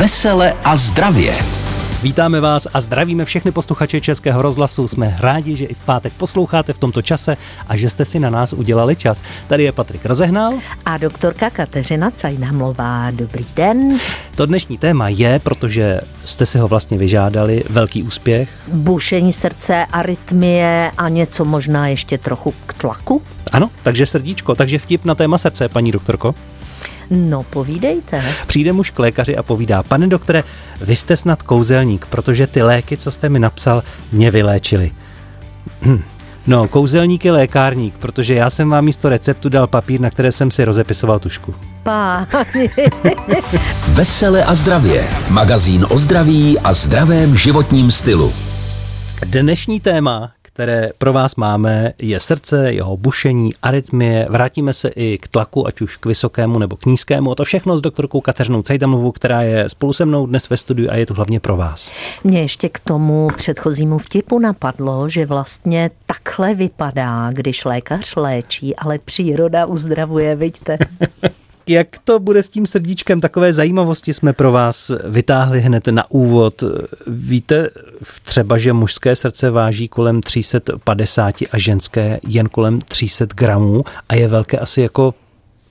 Vesele a zdravě. Vítáme vás a zdravíme všechny posluchače Českého rozhlasu. Jsme rádi, že i v pátek posloucháte v tomto čase a že jste si na nás udělali čas. Tady je Patrik Rozehnal. A doktorka Kateřina Cajnamlová. Dobrý den. To dnešní téma je, protože jste si ho vlastně vyžádali, velký úspěch. Bušení srdce, arytmie a něco možná ještě trochu k tlaku? Ano, takže srdíčko, takže vtip na téma srdce, paní doktorko. No, povídejte. Přijde muž k lékaři a povídá, pane doktore, vy jste snad kouzelník, protože ty léky, co jste mi napsal, mě vyléčily. Hm. No, kouzelník je lékárník, protože já jsem vám místo receptu dal papír, na které jsem si rozepisoval tušku. Páni. Vesele a zdravě. Magazín o zdraví a zdravém životním stylu. Dnešní téma, které pro vás máme, je srdce, jeho bušení, arytmie. Vrátíme se i k tlaku, ať už k vysokému nebo k nízkému. A to všechno s doktorkou Kateřinou Cejdamovou, která je spolu se mnou dnes ve studiu a je tu hlavně pro vás. Mě ještě k tomu předchozímu vtipu napadlo, že vlastně takhle vypadá, když lékař léčí, ale příroda uzdravuje, vidíte. Jak to bude s tím srdíčkem? Takové zajímavosti jsme pro vás vytáhli hned na úvod. Víte třeba, že mužské srdce váží kolem 350 a ženské jen kolem 300 gramů a je velké asi jako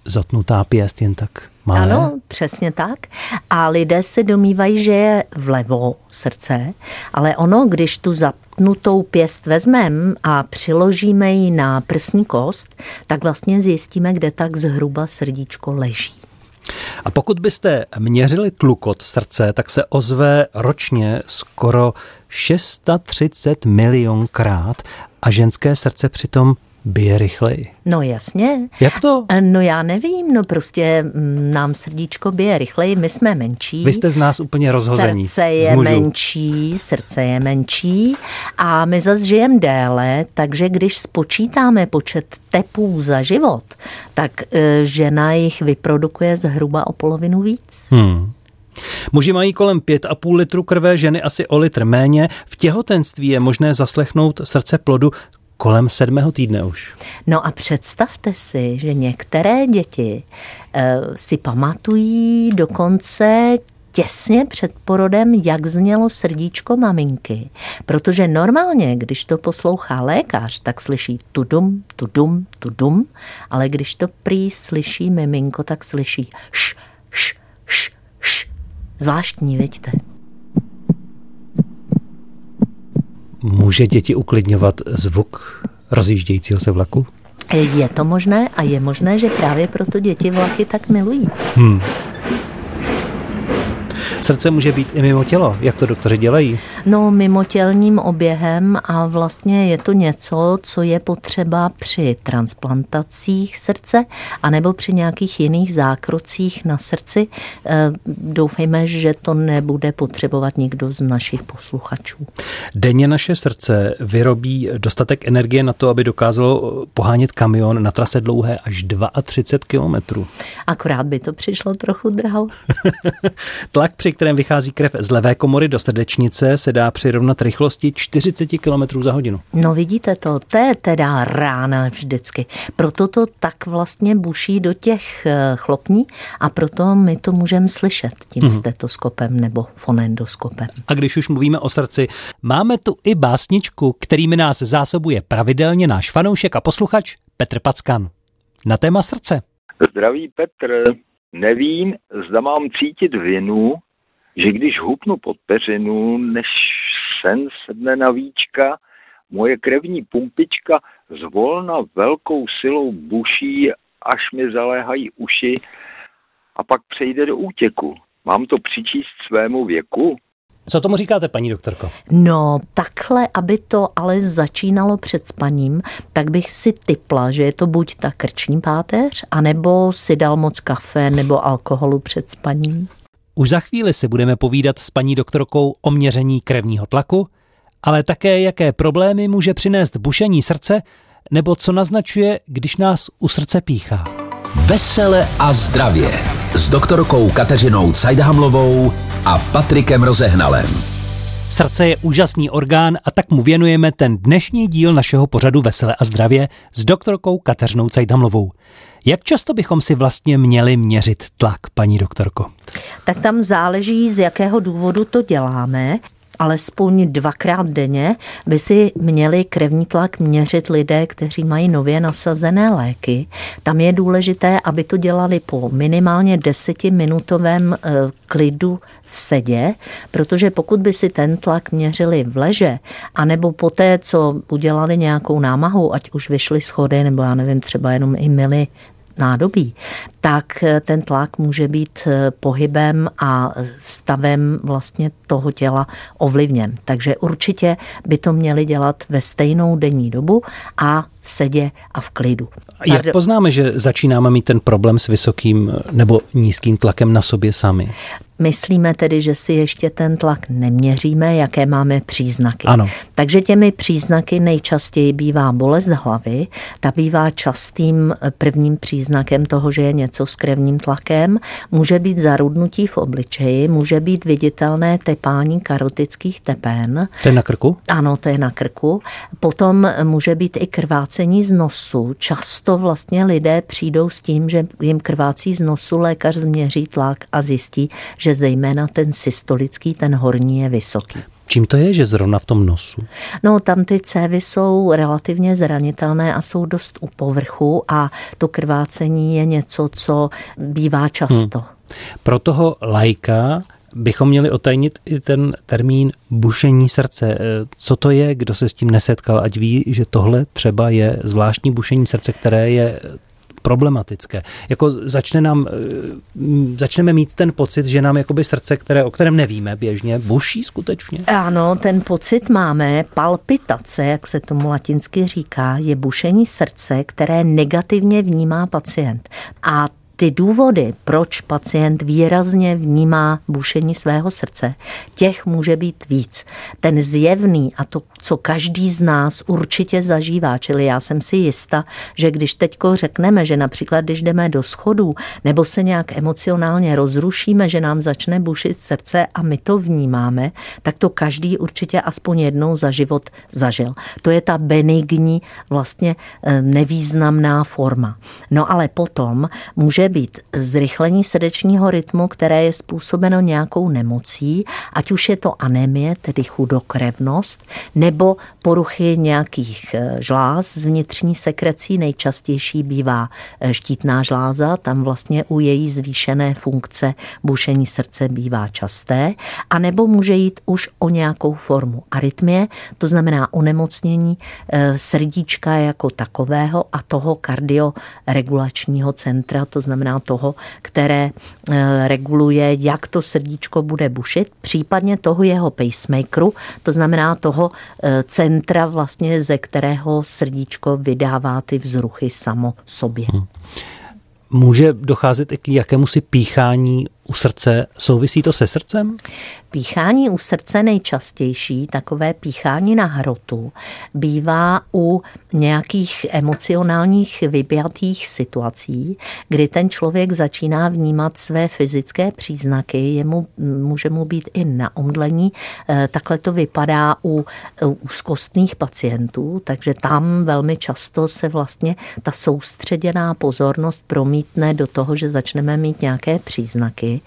zatnutá pěst jen tak malé? Ano, přesně tak. A lidé se domývají, že je vlevo srdce, ale ono, když tu zapnutou pěst vezmeme a přiložíme ji na prsní kost, tak vlastně zjistíme, kde tak zhruba srdíčko leží. A pokud byste měřili tlukot srdce, tak se ozve ročně skoro 630 milionkrát a ženské srdce přitom bije rychleji. No jasně. Jak to? No já nevím, no prostě mm, nám srdíčko bije rychleji, my jsme menší. Vy jste z nás úplně rozhození. Srdce je menší, srdce je menší a my zase žijeme déle, takže když spočítáme počet tepů za život, tak e, žena jich vyprodukuje zhruba o polovinu víc. Hmm. Muži mají kolem 5,5 litru krve, ženy asi o litr méně. V těhotenství je možné zaslechnout srdce plodu kolem sedmého týdne už. No a představte si, že některé děti e, si pamatují dokonce těsně před porodem, jak znělo srdíčko maminky. Protože normálně, když to poslouchá lékař, tak slyší tudum, tudum, tudum, ale když to prý slyší miminko, tak slyší š, š, š, š. Zvláštní, vidíte. Může děti uklidňovat zvuk rozjíždějícího se vlaku? Je to možné a je možné, že právě proto děti vlaky tak milují. Hmm. Srdce může být i mimo tělo. Jak to doktoři dělají? No, mimotělním oběhem a vlastně je to něco, co je potřeba při transplantacích srdce anebo při nějakých jiných zákrocích na srdci. E, doufejme, že to nebude potřebovat nikdo z našich posluchačů. Denně naše srdce vyrobí dostatek energie na to, aby dokázalo pohánět kamion na trase dlouhé až 32 kilometrů. Akorát by to přišlo trochu draho. Tlak při kterém vychází krev z levé komory do srdečnice, se dá přirovnat rychlosti 40 km za hodinu. No vidíte to, to je teda rána vždycky. Proto to tak vlastně buší do těch eh, chlopní a proto my to můžeme slyšet tím mm-hmm. stetoskopem nebo fonendoskopem. A když už mluvíme o srdci, máme tu i básničku, kterými nás zásobuje pravidelně náš fanoušek a posluchač Petr Packan. Na téma srdce. Zdraví Petr. Nevím, zda mám cítit vinu, že když hupnu pod peřinu, než sen sedne na víčka, moje krevní pumpička zvolna velkou silou buší, až mi zaléhají uši a pak přejde do útěku. Mám to přičíst svému věku? Co tomu říkáte, paní doktorko? No, takhle, aby to ale začínalo před spaním, tak bych si typla, že je to buď ta krční páteř, anebo si dal moc kafe nebo alkoholu před spaním. Už za chvíli si budeme povídat s paní doktorkou o měření krevního tlaku, ale také jaké problémy může přinést bušení srdce, nebo co naznačuje, když nás u srdce píchá. Vesele a zdravě s doktorkou Kateřinou Cajdhamlovou a Patrikem Rozehnalem. Srdce je úžasný orgán a tak mu věnujeme ten dnešní díl našeho pořadu Vesele a zdravě s doktorkou Kateřinou Cajdhamlovou. Jak často bychom si vlastně měli měřit tlak, paní doktorko? Tak tam záleží, z jakého důvodu to děláme alespoň dvakrát denně by si měli krevní tlak měřit lidé, kteří mají nově nasazené léky. Tam je důležité, aby to dělali po minimálně desetiminutovém eh, klidu v sedě, protože pokud by si ten tlak měřili v leže, anebo poté, co udělali nějakou námahu, ať už vyšli schody, nebo já nevím, třeba jenom i mili nádobí, tak eh, ten tlak může být eh, pohybem a stavem vlastně toho těla ovlivněn. Takže určitě by to měli dělat ve stejnou denní dobu a v sedě a v klidu. Jak poznáme, že začínáme mít ten problém s vysokým nebo nízkým tlakem na sobě sami? Myslíme tedy, že si ještě ten tlak neměříme, jaké máme příznaky. Ano. Takže těmi příznaky nejčastěji bývá bolest hlavy, ta bývá častým prvním příznakem toho, že je něco s krevním tlakem, může být zarudnutí v obličeji, může být viditelné tepání karotických tepen. To je na krku? Ano, to je na krku. Potom může být i krvácení z nosu. Často vlastně lidé přijdou s tím, že jim krvácí z nosu, lékař změří tlak a zjistí, že zejména ten systolický, ten horní je vysoký. Čím to je, že zrovna v tom nosu? No, tam ty cévy jsou relativně zranitelné a jsou dost u povrchu a to krvácení je něco, co bývá často. Hmm. Pro toho lajka bychom měli otajnit i ten termín bušení srdce. Co to je, kdo se s tím nesetkal, ať ví, že tohle třeba je zvláštní bušení srdce, které je problematické. Jako začne nám, eh, začneme mít ten pocit, že nám jakoby srdce, které, o kterém nevíme běžně, buší skutečně? Ano, ten pocit máme. Palpitace, jak se tomu latinsky říká, je bušení srdce, které negativně vnímá pacient. A ty důvody, proč pacient výrazně vnímá bušení svého srdce, těch může být víc. Ten zjevný a to, co každý z nás určitě zažívá, čili já jsem si jista, že když teďko řekneme, že například když jdeme do schodů nebo se nějak emocionálně rozrušíme, že nám začne bušit srdce a my to vnímáme, tak to každý určitě aspoň jednou za život zažil. To je ta benigní, vlastně eh, nevýznamná forma. No ale potom může být zrychlení srdečního rytmu, které je způsobeno nějakou nemocí, ať už je to anémie, tedy chudokrevnost, nebo poruchy nějakých eh, žláz z vnitřní sekrecí. Nejčastější bývá eh, štítná žláza, tam vlastně u její zvýšené funkce bušení srdce bývá časté, a nebo může jít už o nějakou formu arytmie, to znamená onemocnění eh, srdíčka jako takového a toho kardioregulačního centra, to znamená toho, které reguluje, jak to srdíčko bude bušit, případně toho jeho pacemakeru, to znamená toho centra vlastně, ze kterého srdíčko vydává ty vzruchy samo sobě. Hmm. Může docházet i k jakému si píchání u srdce. Souvisí to se srdcem? Píchání u srdce nejčastější, takové píchání na hrotu, bývá u nějakých emocionálních vybjatých situací, kdy ten člověk začíná vnímat své fyzické příznaky, jemu, může mu být i na omdlení. Eh, takhle to vypadá u úzkostných pacientů, takže tam velmi často se vlastně ta soustředěná pozornost promítne do toho, že začneme mít nějaké příznaky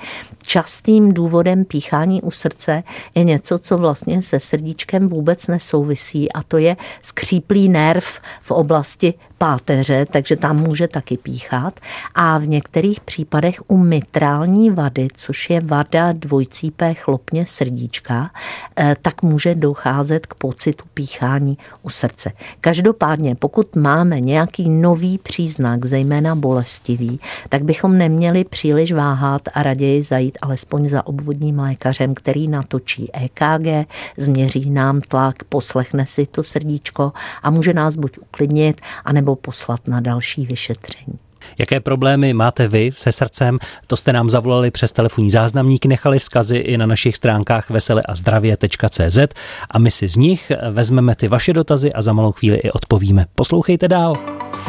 Častým důvodem píchání u srdce je něco, co vlastně se srdíčkem vůbec nesouvisí a to je skříplý nerv v oblasti páteře, takže tam může taky píchat. A v některých případech u mitrální vady, což je vada dvojcípé chlopně srdíčka, eh, tak může docházet k pocitu píchání u srdce. Každopádně, pokud máme nějaký nový příznak, zejména bolestivý, tak bychom neměli příliš váhat a raději zajít alespoň za obvodním lékařem, který natočí EKG, změří nám tlak, poslechne si to srdíčko a může nás buď uklidnit, anebo nebo poslat na další vyšetření. Jaké problémy máte vy se srdcem? To jste nám zavolali přes telefonní záznamník, nechali vzkazy i na našich stránkách veseleazdravě.cz a my si z nich vezmeme ty vaše dotazy a za malou chvíli i odpovíme. Poslouchejte dál.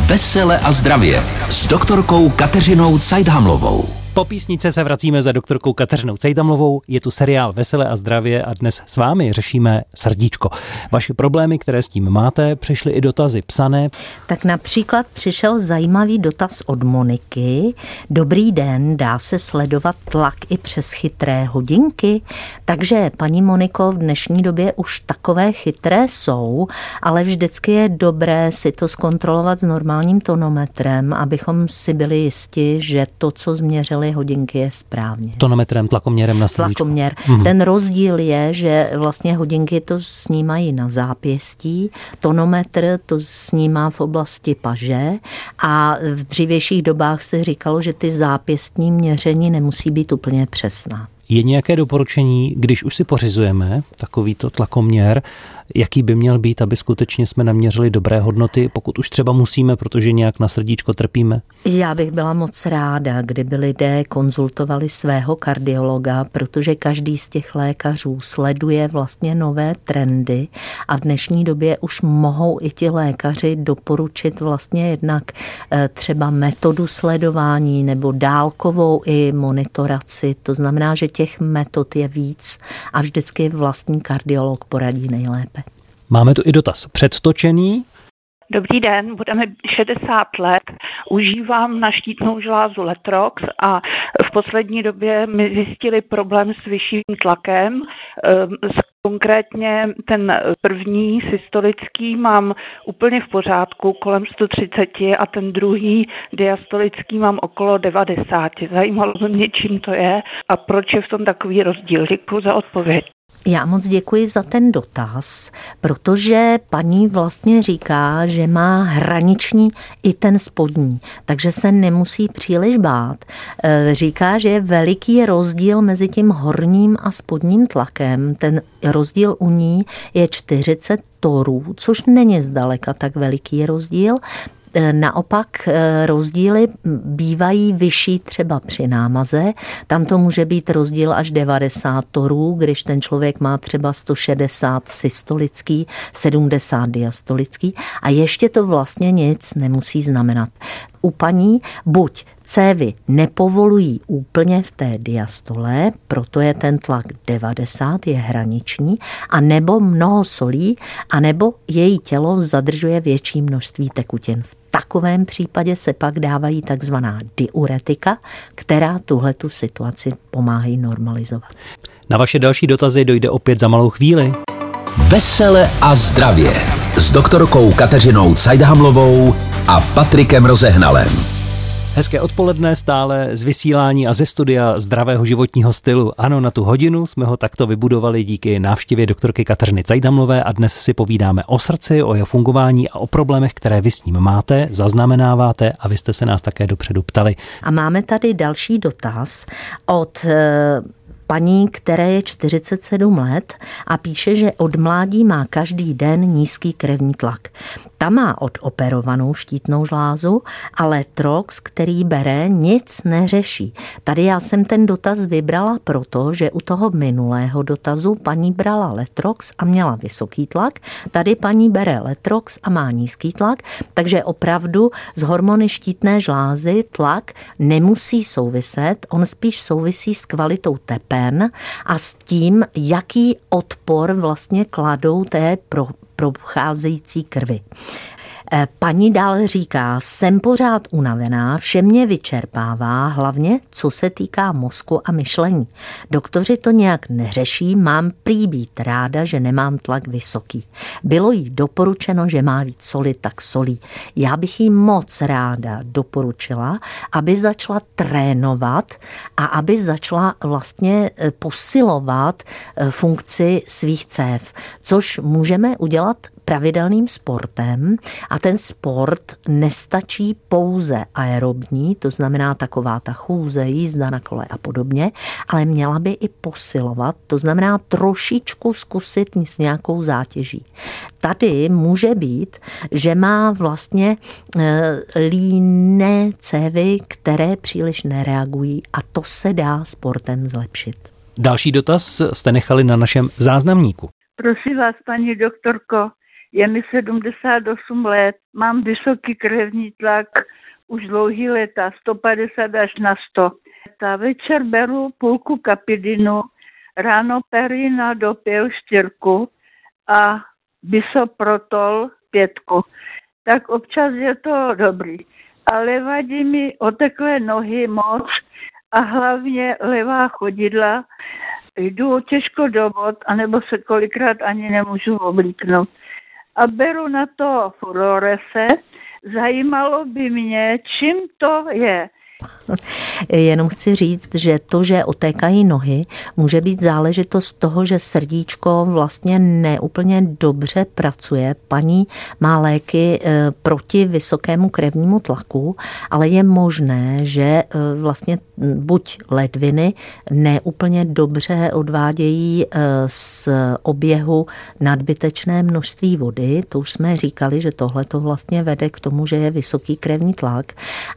Vesele a zdravě s doktorkou Kateřinou Cajdhamlovou. Po písnice se vracíme za doktorkou Kateřinou Cejtamlovou. Je tu seriál Veselé a zdravě a dnes s vámi řešíme srdíčko. Vaše problémy, které s tím máte, přišly i dotazy psané. Tak například přišel zajímavý dotaz od Moniky. Dobrý den, dá se sledovat tlak i přes chytré hodinky? Takže, paní Moniko, v dnešní době už takové chytré jsou, ale vždycky je dobré si to zkontrolovat s normálním tonometrem, abychom si byli jisti, že to, co změřili měřili hodinky je správně. Tonometrem, tlakoměrem na srdíčku. Tlakoměr. Mm-hmm. Ten rozdíl je, že vlastně hodinky to snímají na zápěstí, tonometr to snímá v oblasti paže a v dřívějších dobách se říkalo, že ty zápěstní měření nemusí být úplně přesná. Je nějaké doporučení, když už si pořizujeme takovýto tlakoměr, jaký by měl být, aby skutečně jsme naměřili dobré hodnoty, pokud už třeba musíme, protože nějak na srdíčko trpíme? Já bych byla moc ráda, kdyby lidé konzultovali svého kardiologa, protože každý z těch lékařů sleduje vlastně nové trendy a v dnešní době už mohou i ti lékaři doporučit vlastně jednak eh, třeba metodu sledování nebo dálkovou i monitoraci. To znamená, že těch metod je víc a vždycky vlastní kardiolog poradí nejlépe. Máme tu i dotaz předtočený. Dobrý den, budeme 60 let, užívám na štítnou žlázu Letrox a v poslední době mi zjistili problém s vyšším tlakem. Ehm, konkrétně ten první systolický mám úplně v pořádku, kolem 130 a ten druhý diastolický mám okolo 90. Zajímalo by mě, čím to je a proč je v tom takový rozdíl. Děkuji za odpověď. Já moc děkuji za ten dotaz, protože paní vlastně říká, že má hraniční i ten spodní, takže se nemusí příliš bát. E, říká, že je veliký rozdíl mezi tím horním a spodním tlakem. Ten rozdíl u ní je 40 torů, což není zdaleka tak veliký rozdíl. Eh, naopak eh, rozdíly bývají vyšší třeba při námaze. Tam to může být rozdíl až 90 torů, když ten člověk má třeba 160 systolický, 70 diastolický a ještě to vlastně nic nemusí znamenat. U paní buď cévy nepovolují úplně v té diastole, proto je ten tlak 90, je hraniční, a nebo mnoho solí, a nebo její tělo zadržuje větší množství tekutin. V takovém případě se pak dávají takzvaná diuretika, která tuhle tu situaci pomáhají normalizovat. Na vaše další dotazy dojde opět za malou chvíli. Vesele a zdravě s doktorkou Kateřinou Cajdhamlovou a Patrikem Rozehnalem. Hezké odpoledne stále z vysílání a ze studia zdravého životního stylu. Ano, na tu hodinu jsme ho takto vybudovali díky návštěvě doktorky Kateřiny Cajdamlové a dnes si povídáme o srdci, o jeho fungování a o problémech, které vy s ním máte, zaznamenáváte a vy jste se nás také dopředu ptali. A máme tady další dotaz od eh, paní, které je 47 let a píše, že od mládí má každý den nízký krevní tlak. Ta má odoperovanou štítnou žlázu, ale Trox, který bere, nic neřeší. Tady já jsem ten dotaz vybrala proto, že u toho minulého dotazu paní brala Letrox a měla vysoký tlak, tady paní bere Letrox a má nízký tlak, takže opravdu z hormony štítné žlázy tlak nemusí souviset, on spíš souvisí s kvalitou tepen a s tím, jaký odpor vlastně kladou té pro procházející krvi. Eh, paní dál říká, jsem pořád unavená, vše mě vyčerpává, hlavně co se týká mozku a myšlení. Doktoři to nějak neřeší, mám prý být ráda, že nemám tlak vysoký. Bylo jí doporučeno, že má víc soli, tak solí. Já bych jí moc ráda doporučila, aby začala trénovat a aby začala vlastně eh, posilovat eh, funkci svých cév, což můžeme udělat pravidelným sportem a ten sport nestačí pouze aerobní, to znamená taková ta chůze, jízda na kole a podobně, ale měla by i posilovat, to znamená trošičku zkusit s nějakou zátěží. Tady může být, že má vlastně e, líné cévy, které příliš nereagují a to se dá sportem zlepšit. Další dotaz jste nechali na našem záznamníku. Prosím vás, paní doktorko, je mi 78 let, mám vysoký krevní tlak už dlouhý leta, 150 až na 100. života. Večer beru půlku kapidinu, ráno perina do pěl štyrku a bisoprotol pětku. Tak občas je to dobrý. Ale vadí mi oteklé nohy moc a hlavně levá chodidla. Jdu těžko do vod, anebo se kolikrát ani nemůžu oblíknout. A beru na to fluorese. Zajímalo by mě, čím to je. Jenom chci říct, že to, že otékají nohy, může být záležitost toho, že srdíčko vlastně neúplně dobře pracuje. Paní má léky eh, proti vysokému krevnímu tlaku, ale je možné, že eh, vlastně buď ledviny neúplně dobře odvádějí eh, z oběhu nadbytečné množství vody, to už jsme říkali, že tohle to vlastně vede k tomu, že je vysoký krevní tlak,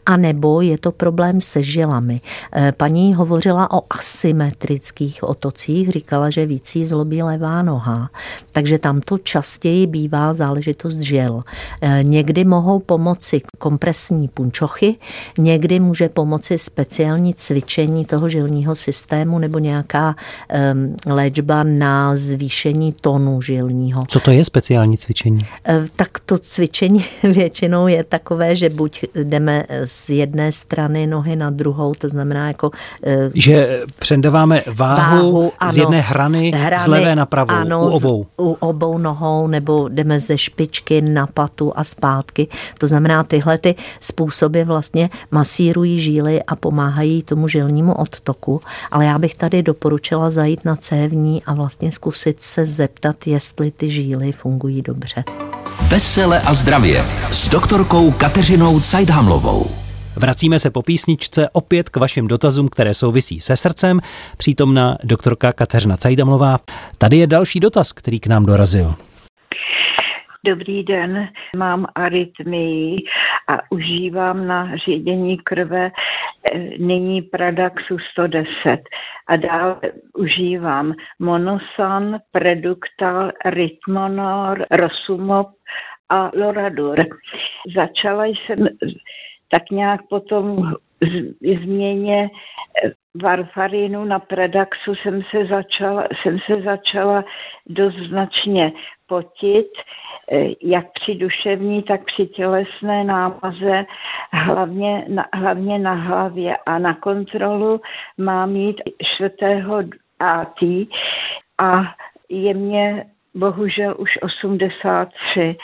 a nebo je to problém se žilami. Eh, paní hovořila o asymetrických otocích, říkala, že víc jí zlobí levá noha, takže tam to častěji bývá záležitost žil. Eh, někdy mohou pomoci kompresní punčochy, někdy může pomoci speciální cvičení toho žilního systému nebo nějaká um, léčba na zvýšení tonu žilního. Co to je speciální cvičení? Eh, tak to cvičení většinou je takové, že buď jdeme z jedné strany nohy na druhou, to znamená jako... Eh, že předáváme váhu, váhu ano, z jedné hrany, hrany z levé na pravou, ano, u obou. U obou nohou, nebo jdeme ze špičky na patu a zpátky. To znamená, tyhle ty způsoby vlastně masírují žíly a pomáhají tomu žilnímu odtoku, ale já bych tady doporučila zajít na cévní a vlastně zkusit se zeptat, jestli ty žíly fungují dobře. Vesele a zdravě s doktorkou Kateřinou Cajdhamlovou. Vracíme se po písničce opět k vašim dotazům, které souvisí se srdcem. Přítomna doktorka Kateřina Cajdamlová. Tady je další dotaz, který k nám dorazil. Dobrý den, mám arytmii a užívám na ředění krve eh, nyní Pradaxu 110 a dále užívám Monosan, Preduktal, Rytmonor, Rosumop a Loradur. Začala jsem tak nějak potom změně eh, varfarinu na Predaxu jsem se začala, jsem se začala dost značně potit, eh, jak při duševní, tak při tělesné námaze, hlavně na, hlavně na hlavě. A na kontrolu mám mít 4. AT a je mě bohužel už 83.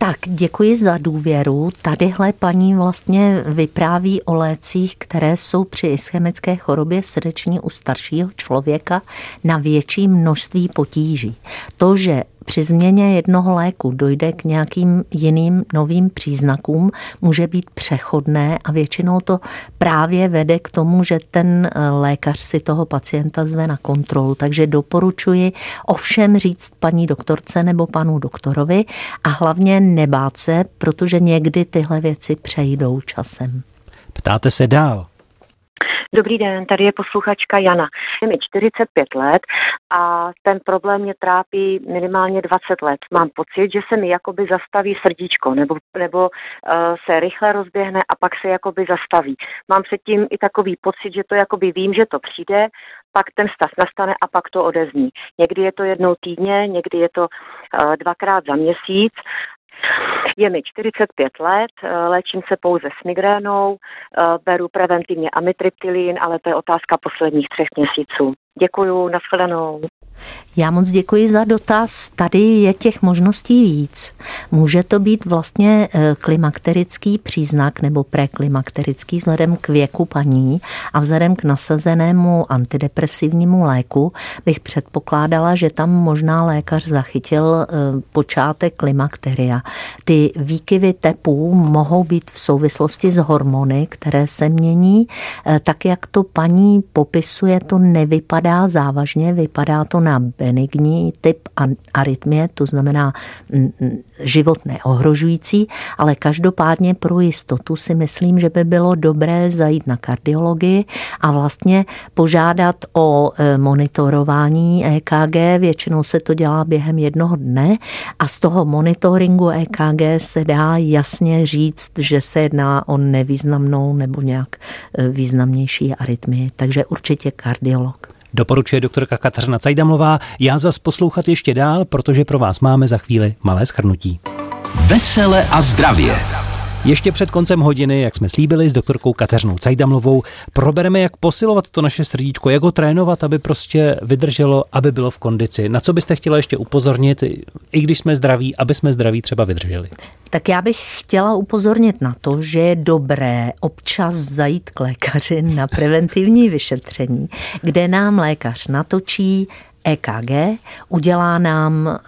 Tak děkuji za důvěru. Tadyhle paní vlastně vypráví o lécích, které jsou při ischemické chorobě srdeční u staršího člověka na větší množství potíží. To, že při změně jednoho léku dojde k nějakým jiným novým příznakům, může být přechodné a většinou to právě vede k tomu, že ten eh, lékař si toho pacienta zve na kontrolu. Takže doporučuji ovšem říct paní doktorce nebo panu doktorovi a hlavně nebát se, protože někdy tyhle věci přejdou časem. Ptáte se dál. Dobrý den, tady je posluchačka Jana. Je mi 45 let a ten problém mě trápí minimálně 20 let. Mám pocit, že se mi jakoby zastaví srdíčko nebo, nebo uh, se rychle rozběhne a pak se jakoby zastaví. Mám předtím i takový pocit, že to jakoby vím, že to přijde, pak ten stav nastane a pak to odezní. Někdy je to jednou týdně, někdy je to uh, dvakrát za měsíc je mi 45 let, eh, léčím se pouze s migrénou, eh, beru preventivně amitriptylín, ale to je otázka posledních třech měsíců. Děkuju, nashledanou. Já moc děkuji za dotaz. Tady je těch možností víc. Může to být vlastně eh, klimakterický příznak nebo preklimakterický vzhledem k věku paní a vzhledem k nasazenému antidepresivnímu léku bych předpokládala, že tam možná lékař zachytil eh, počátek klimakteria. Ty výkyvy tepů mohou být v souvislosti s hormony, které se mění. Eh, tak, jak to paní popisuje, to nevypadá závažně, vypadá to na benigní typ arytmie, to znamená život neohrožující, ale každopádně pro jistotu si myslím, že by bylo dobré zajít na kardiologii a vlastně požádat o e, monitorování EKG. Většinou se to dělá během jednoho dne a z toho monitoringu EKG se dá jasně říct, že se jedná o nevýznamnou nebo nějak e, významnější arytmii. Takže určitě kardiolog. Doporučuje doktorka Kateřina Cajdamlová. Já zas poslouchat ještě dál, protože pro vás máme za chvíli malé schrnutí. Vesele a zdravě. Ještě před koncem hodiny, jak jsme slíbili s doktorkou Kateřinou Cajdamlovou, probereme, jak posilovat to naše srdíčko, jak ho trénovat, aby prostě vydrželo, aby bylo v kondici. Na co byste chtěla ještě upozornit, i když jsme zdraví, aby jsme zdraví třeba vydrželi? Tak já bych chtěla upozornit na to, že je dobré občas zajít k lékaři na preventivní vyšetření, kde nám lékař natočí EKG, udělá nám e,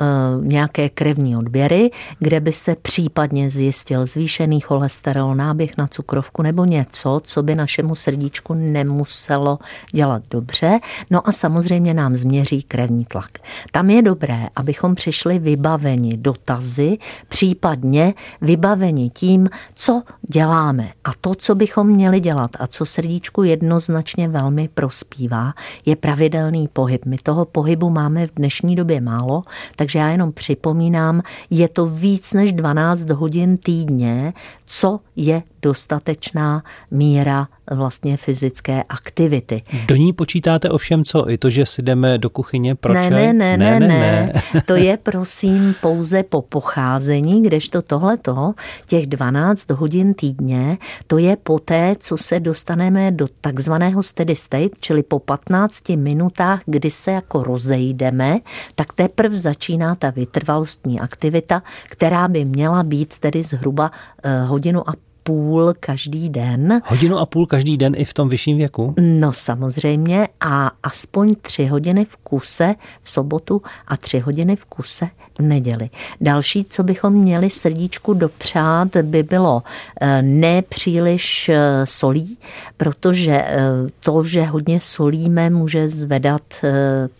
nějaké krevní odběry, kde by se případně zjistil zvýšený cholesterol, náběh na cukrovku nebo něco, co by našemu srdíčku nemuselo dělat dobře. No a samozřejmě nám změří krevní tlak. Tam je dobré, abychom přišli vybaveni dotazy, případně vybaveni tím, co děláme. A to, co bychom měli dělat a co srdíčku jednoznačně velmi prospívá, je pravidelný pohyb. My toho pohybu máme v dnešní době málo, takže já jenom připomínám, je to víc než 12 hodin týdně, co je dostatečná míra vlastně fyzické aktivity. Do ní počítáte ovšem co? I to, že si jdeme do kuchyně pro ne, čaj? Ne, ne, ne, ne, ne. To je prosím pouze po pocházení, kdežto tohleto, těch 12 hodin týdně, to je poté, co se dostaneme do takzvaného steady state, čili po 15 minutách, kdy se jako rozejdeme, tak teprve začíná ta vytrvalostní aktivita, která by měla být tedy zhruba eh, hodinu a půl každý den. Hodinu a půl každý den i v tom vyšším věku? No samozřejmě a aspoň tři hodiny v kuse v sobotu a tři hodiny v kuse v neděli. Další, co bychom měli srdíčku dopřát, by bylo eh, nepříliš eh, solí, protože eh, to, že hodně solíme, může zvedat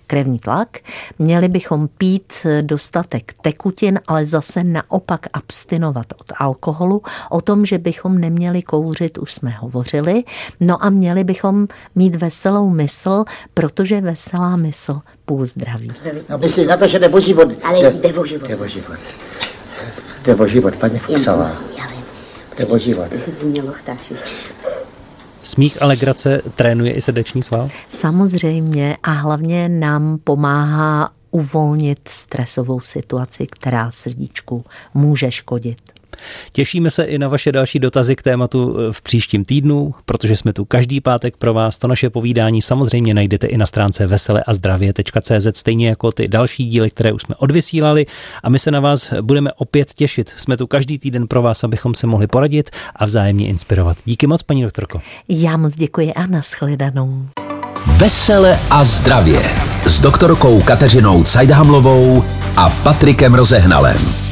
krevní tlak. Měli bychom pít dostatek tekutin, ale zase naopak abstinovat od alkoholu. O tom, že bychom neměli kouřit, už jsme hovořili. No a měli bychom mít veselou mysl, protože veselá mysl půl zdraví. No myslím na to, že jde o život. Ale jde o život. Jde o život. Jde o život, paní Fuchsová. Já vím. Jde o život. Mě lochtáš Smích a legrace trénuje i srdeční sval? Samozřejmě a hlavně nám pomáhá uvolnit stresovou situaci, která srdíčku může škodit. Těšíme se i na vaše další dotazy k tématu eh, v příštím týdnu, protože jsme tu každý pátek pro vás. To naše povídání samozřejmě najdete i na stránce veseleazdravě.cz, stejně jako ty další díly, které už jsme odvysílali. A my se na vás budeme opět těšit. Jsme tu každý týden pro vás, abychom se mohli poradit a vzájemně inspirovat. Díky moc, paní doktorko. Já moc děkuji a nashledanou. Vesele a zdravě s doktorkou Kateřinou Cajdhamlovou a Patrikem Rozehnalem.